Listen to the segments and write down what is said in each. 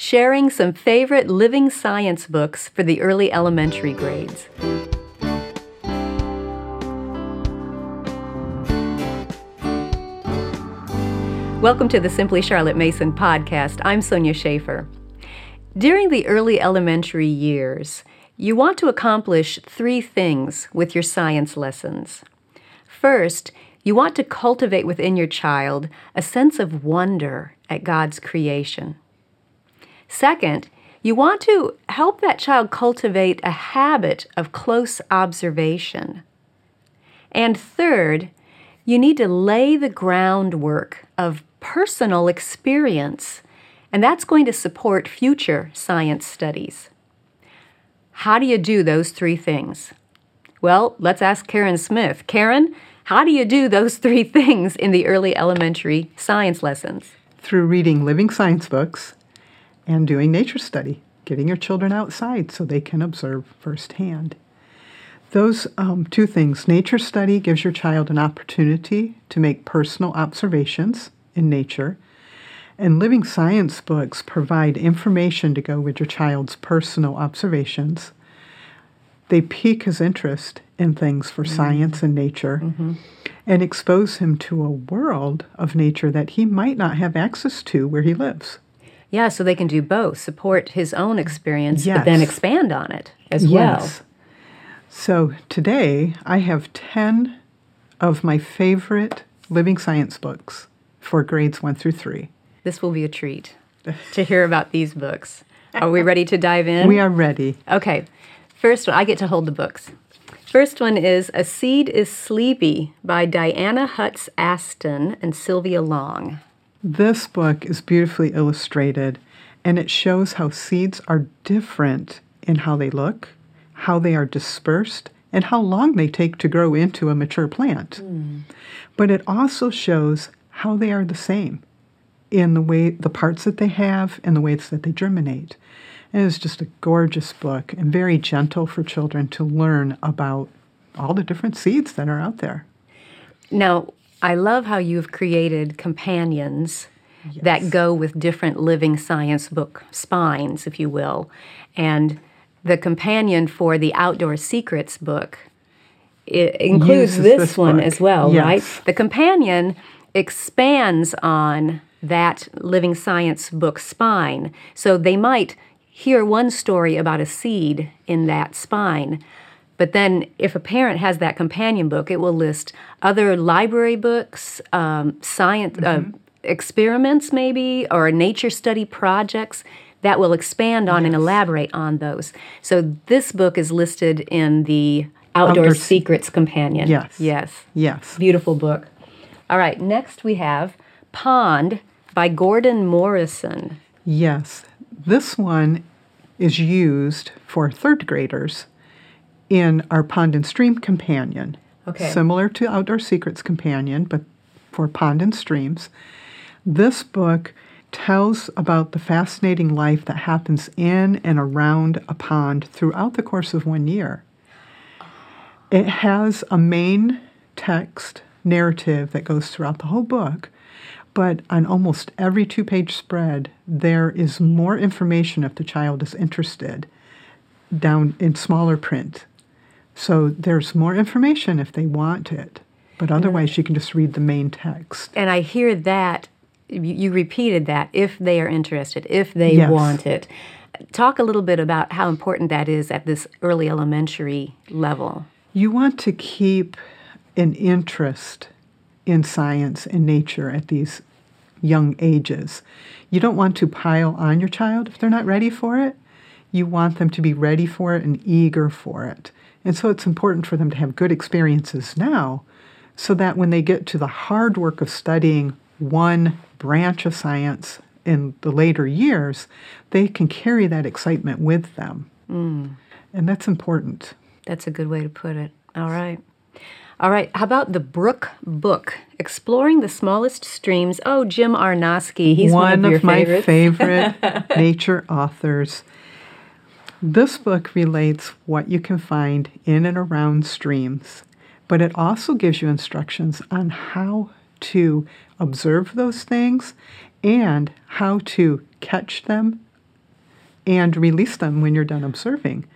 sharing some favorite living science books for the early elementary grades. Welcome to the Simply Charlotte Mason podcast. I'm Sonya Shafer. During the early elementary years, you want to accomplish three things with your science lessons. First, you want to cultivate within your child a sense of wonder at God's creation. Second, you want to help that child cultivate a habit of close observation. And third, you need to lay the groundwork of personal experience and that's going to support future science studies. How do you do those three things? Well, let's ask Karen Smith. Karen, how do you do those three things in the early elementary science lessons? Through reading living science books and doing nature study, getting your children outside so they can observe firsthand. Those um, two things nature study gives your child an opportunity to make personal observations in nature and living science books provide information to go with your child's personal observations. They pique his interest in things for mm-hmm. science and nature mm-hmm. and expose him to a world of nature that he might not have access to where he lives. Yeah, so they can do both support his own experience, yes. but then expand on it as yes. well. So today I have 10 of my favorite living science books for grades 1 through 3. This will be a treat to hear about these books. Are we ready to dive in? We are ready. Okay. First one, I get to hold the books. First one is A Seed is Sleepy by Dianna Hutts Aston and Sylvia Long. This book is beautifully illustrated and it shows how seeds are different in how they look, how they are dispersed, and how long they take to grow into a mature plant. Mm. But it also shows how they are the same in the way the parts that they have and the ways that they germinate. It's just a gorgeous book and very gentle for children to learn about all the different seeds that are out there. Now, I love how you've created companions yes. that go with different living science book spines, if you will. And the companion for the Outdoor Secrets book it includes this, this, one as well, yes. right? The companion expands on that living science book spine. So they might hear one story about a seed in that spine. But then, if a parent has that companion book, it will list other library books, um, science uh, mm-hmm. uh, experiments, maybe, or nature study projects that will expand on yes. and elaborate on those. So, this book is listed in the Outdoor, Outdoor Secrets Companion. Yes. Yes. Yes. Beautiful book. All right, next we have Pond by Gordon Morrison. Yes, this one is used for third graders in our Pond and Stream Companion. Okay. Similar to Outdoor Secrets Companion, but for pond and streams. This book tells about the fascinating life that happens in and around a pond throughout the course of one year. It has a main text narrative that goes throughout the whole book, but on almost every two page spread, there is more information if the child is interested down in smaller print. So there's more information if they want it, but otherwise you can just read the main text. And I hear that you repeated that if they are interested, if they yes. want it. Talk a little bit about how important that is at this early elementary level. You want to keep an interest in science and nature at these young ages. You don't want to pile on your child if they're not ready for it. You want them to be ready for it and eager for it. And so it's important for them to have good experiences now so that when they get to the hard work of studying one branch of science in the later years, they can carry that excitement with them. Mm. And that's important. That's a good way to put it. All right. All right, how about the Brook Book, Exploring the Smallest Streams? Oh, Jim Arnosky, he's one, one of, of my favorite nature authors. This book relates what you can find in and around streams, but it also gives you instructions on how to observe those things and how to catch them and release them when you're done observing.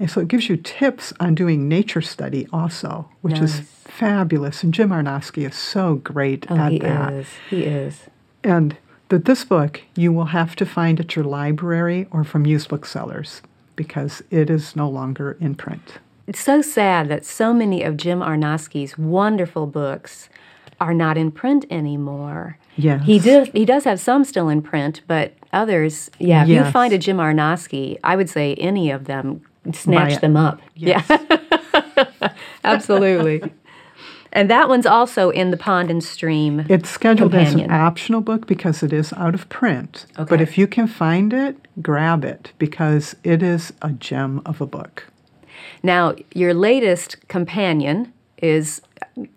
And so it gives you tips on doing nature study also, which is fabulous. And Jim Arnosky is so great Oh, at he that. is. He is. And that this book you will have to find at your library or from used booksellers because it is no longer in print. It's so sad that so many of Jim Arnosky's wonderful books are not in print anymore. Yes. He does he does have some still in print, but others, yeah, if you find a Jim Arnosky, I would say any of them snatch them up. Yes. Yeah. Absolutely. And that one's also in the Pond and Stream. It's scheduled as an optional book because it is out of print. Okay. But if you can find it, grab it because it is a gem of a book. Now, your latest companion is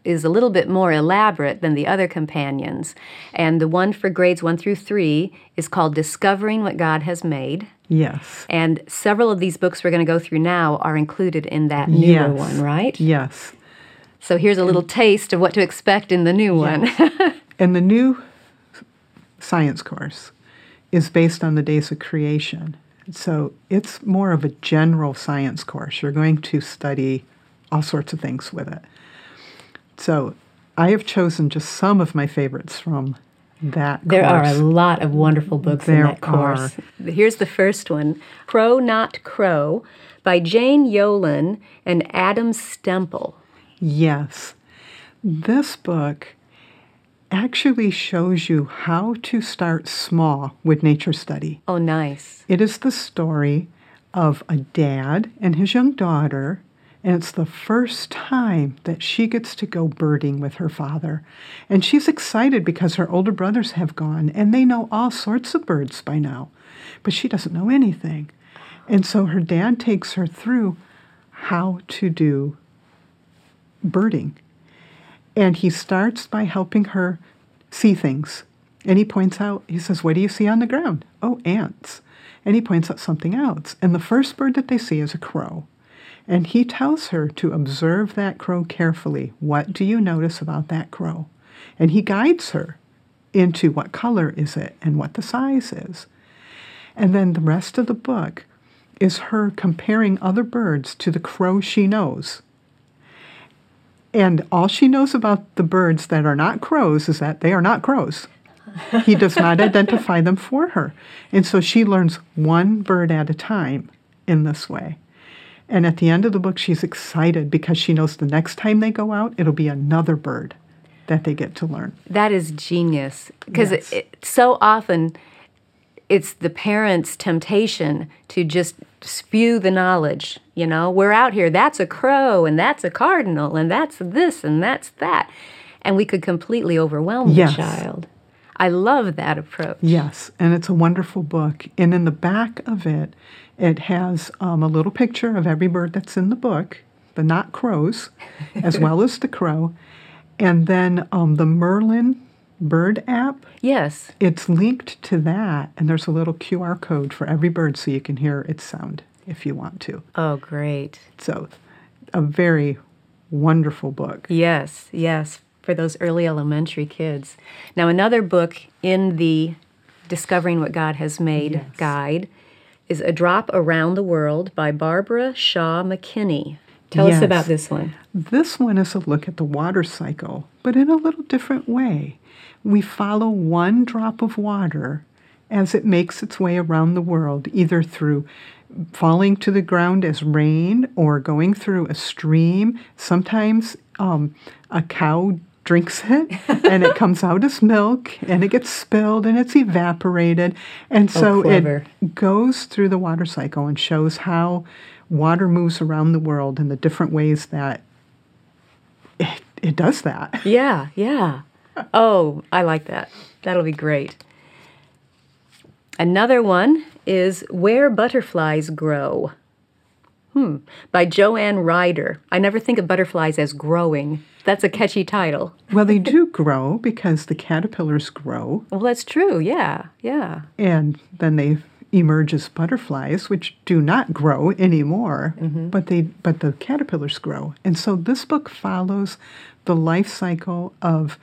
is a little bit more elaborate than the other companions. And the one for grades 1 through 3 is called Discovering What God Has Made. Yes. And several of these books we're going to go through now are included in that newer Yes. one, right? Yes. So here's a little taste of what to expect in the new one. And the new science course is based on the days of creation. So it's more of a general science course. You're going to study all sorts of things with it. So I have chosen just some of my favorites from that There are a lot of wonderful books in that course. Are. Here's the first one Crow Not Crow by Jane Yolen and Adam Stemple. Yes. This book actually shows you how to start small with nature study. Oh, nice. It is the story of a dad and his young daughter, and it's the first time that she gets to go birding with her father. And she's excited because her older brothers have gone and they know all sorts of birds by now, but she doesn't know anything. And so her dad takes her through how to do birding. And he starts by helping her see things. And he points out, he says, What do you see on the ground? Oh, ants. And he points out something else. And the first bird that they see is a crow. And he tells her to observe that crow carefully. What do you notice about that crow? And he guides her into what color is it and what the size is. And then the rest of the book is her comparing other birds to the crow she knows. And all she knows about the birds that are not crows is that they are not crows. He does not identify them for her. And so she learns one bird at a time in this way. And at the end of the book, she's excited because she knows the next time they go out, it'll be another bird that they get to learn. That is genius because Yes. so often it's the parents' temptation to just spew the knowledge. You know, we're out here, that's a crow, and that's a cardinal, and that's this, and that's that. And we could completely overwhelm Yes. the child. I love that approach. Yes, and it's a wonderful book. And in the back of it, it has um, a little picture of every bird that's in the book, the not crows, as well as the crow. And then um, the Merlin bird app, Yes. it's linked to that. And there's a little QR code for every bird so you can hear its sound if you want to. Oh, great. So, a very wonderful book. Yes, yes, for those early elementary kids. Now, another book in the Discovering What God Has Made Yes. guide is A Drop Around the World by Barbara Shaw McKinney. Tell us about this one. This one is a look at the water cycle, but in a little different way. We follow one drop of water as it makes its way around the world, either through falling to the ground as rain or going through a stream. Sometimes um, a cow drinks it and it comes out as milk and it gets spilled and it's evaporated. And so clever. it goes through the water cycle and shows how water moves around the world and the different ways that it, it does that. Yeah, yeah. Oh, I like that. That'll be great. Another one is Where Butterflies Grow. Hmm, by Joanne Ryder. I never think of butterflies as growing. That's a catchy title. Well, they do grow because the caterpillars grow Well, that's true. Yeah, yeah. and then they emerge as butterflies, which do not grow anymore, but they but the caterpillars grow. And so this book follows the life cycle of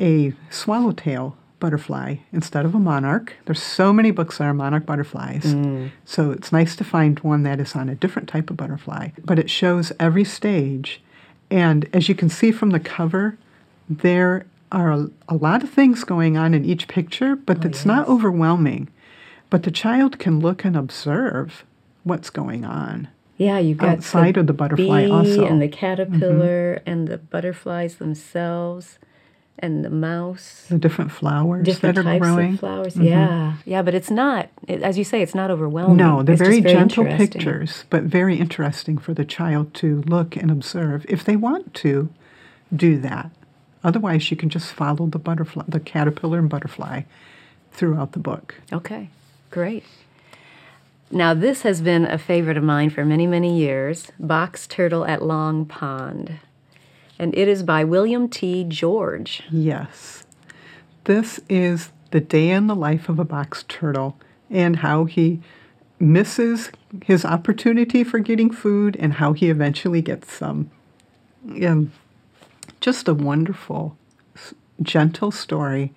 a swallowtail butterfly instead of a monarch. There's so many books that are monarch butterflies. Mm. So it's nice to find one that is on a different type of butterfly. But it shows every stage. And as you can see from the cover, there are a, a lot of things going on in each picture, but oh, it's not overwhelming. But the child can look and observe what's going on. Yeah, you've got Outside the of the butterfly bee also. and the caterpillar mm-hmm. and the butterflies themselves and the mouse. The different flowers Different that are types growing. of flowers. Mm-hmm. Yeah, yeah, but it's not. It, as you say, it's not overwhelming. No, they're It's just very, gentle pictures, but very interesting for the child to look and observe if they want to do that. Otherwise, you can just follow the butterfly, the caterpillar and butterfly throughout the book. Okay, great. Now, this has been a favorite of mine for many, many years Box Turtle at Long Pond. And it is by William T. George. Yes. This is the day in the life of a box turtle and how he misses his opportunity for getting food and how he eventually gets some. And just a wonderful, gentle story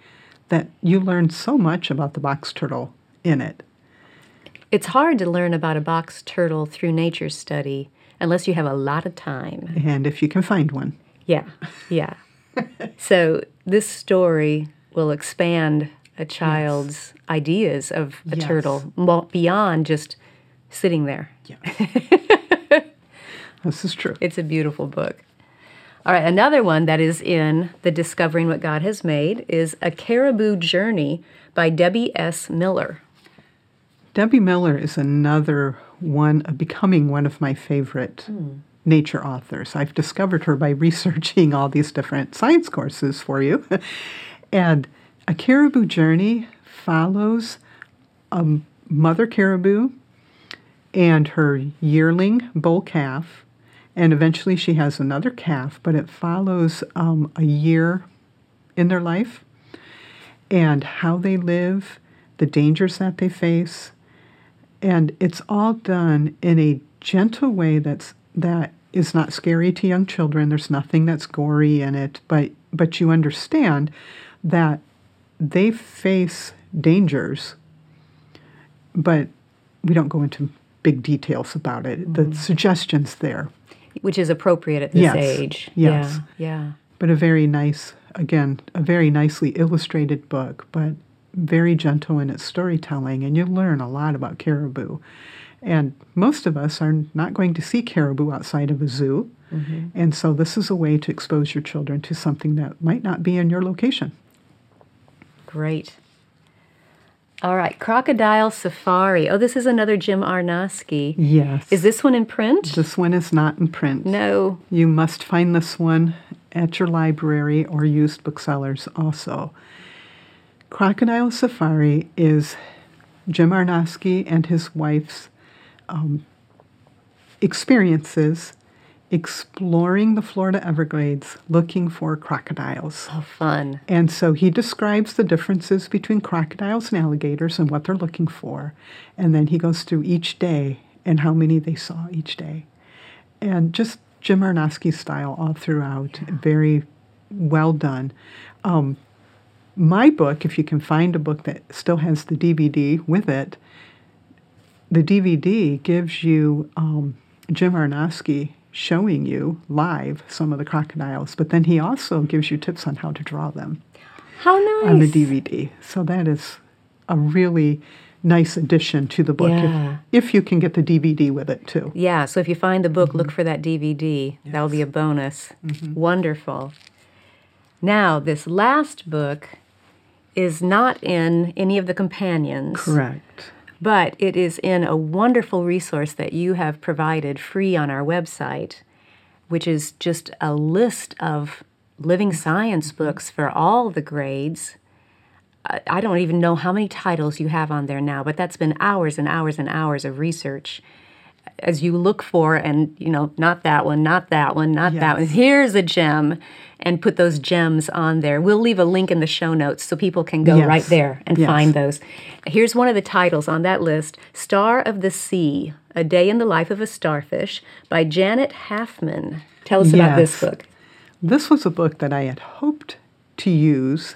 that you learn so much about the box turtle in it. It's hard to learn about a box turtle through nature study unless you have a lot of time. And if you can find one. Yeah, yeah. so this story will expand a child's ideas of a Yes. turtle beyond just sitting there. Yes. this is true. It's a beautiful book. All right, another one that is in the Discovering What God Has Made is A Caribou Journey by Debbie S. Miller. Debbie Miller is another one, uh, becoming one of my favorite nature authors. I've discovered her by researching all these different science courses for you. and A Caribou Journey follows a mother caribou and her yearling bull calf. And eventually she has another calf, but it follows um, a year in their life and how they live, the dangers that they face, and it's all done in a gentle way that's that is not scary to young children. There's nothing that's gory in it, but but you understand that they face dangers, but we don't go into big details about it. The mm-hmm. suggestions there, Which is appropriate at this Yes, age. yes. Yeah, yeah. but a very nice, again, a very nicely illustrated book, but very gentle in its storytelling, and you learn a lot about caribou. And most of us are not going to see caribou outside of a zoo, mm-hmm. and so this is a way to expose your children to something that might not be in your location. Great. All right, Crocodile Safari. Oh, this is another Jim Arnosky. Yes. Is this one in print? this one is not in print. No. You must find this one at your library or used booksellers also. Crocodile Safari is Jim Arnosky and his wife's um, experiences exploring the Florida Everglades looking for crocodiles. Oh, fun. And so he describes the differences between crocodiles and alligators and what they're looking for. And then he goes through each day and how many they saw each day. And just Jim Arnosky style all throughout. Very well done. Um, my book, if you can find a book that still has the DVD with it, the DVD gives you um, Jim Arnosky showing you live some of the crocodiles, but then he also gives you tips on how to draw them How nice. on the DVD. So that is a really nice addition to the book Yeah. if, if you can get the DVD with it too. Yeah, so if you find the book, Mm-hmm. look for that DVD. That'll be a bonus. Wonderful. Now, this last book is not in any of the companions, Correct. But it is in a wonderful resource that you have provided free on our website, which is just a list of living science books for all the grades. I- don't even know how many titles you have on there now, but that's been hours and hours and hours of research as you look for and you know not that one not that one not that one. Here's a gem and put those gems on there. We'll leave a link in the show notes so people can go Yes. right there and Yes. find those. Here's one of the titles on that list star of the sea a day in the life of a starfish by janet halfmann. Tell us about this book. This was a book that I had hoped to use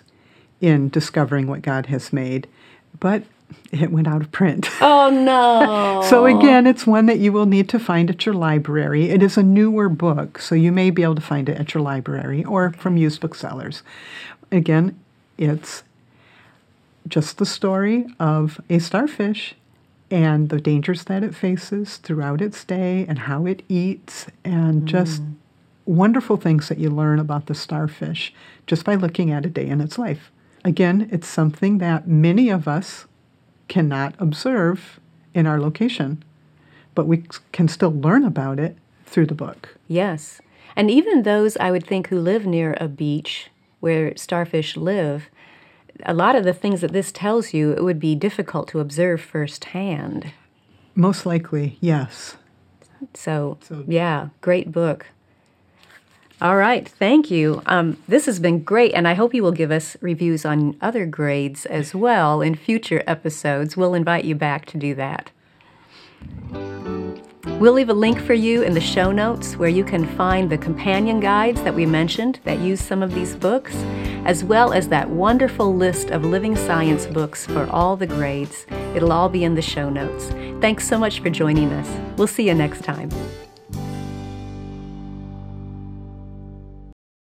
in discovering what God has made, but it went out of print. Oh no. so again, it's one that you will need to find at your library. It is a newer book, so you may be able to find it at your library or from used booksellers. Again, it's just the story of a starfish and the dangers that it faces throughout its day and how it eats and mm. just wonderful things that you learn about the starfish just by looking at a day in its life. Again, it's something that many of us cannot observe in our location, but we can still learn about it through the book. Yes. And even those I would think who live near a beach where starfish live, a lot of the things that this tells you it would be difficult to observe firsthand. Most likely, yes. So, So- yeah, great book. All right, thank you. Um, this has been great, and I hope you will give us reviews on other grades as well in future episodes. We'll invite you back to do that. We'll leave a link for you in the show notes where you can find the companion guides that we mentioned that use some of these books, as well as that wonderful list of living science books for all the grades. It'll all be in the show notes. Thanks so much for joining us. We'll see you next time.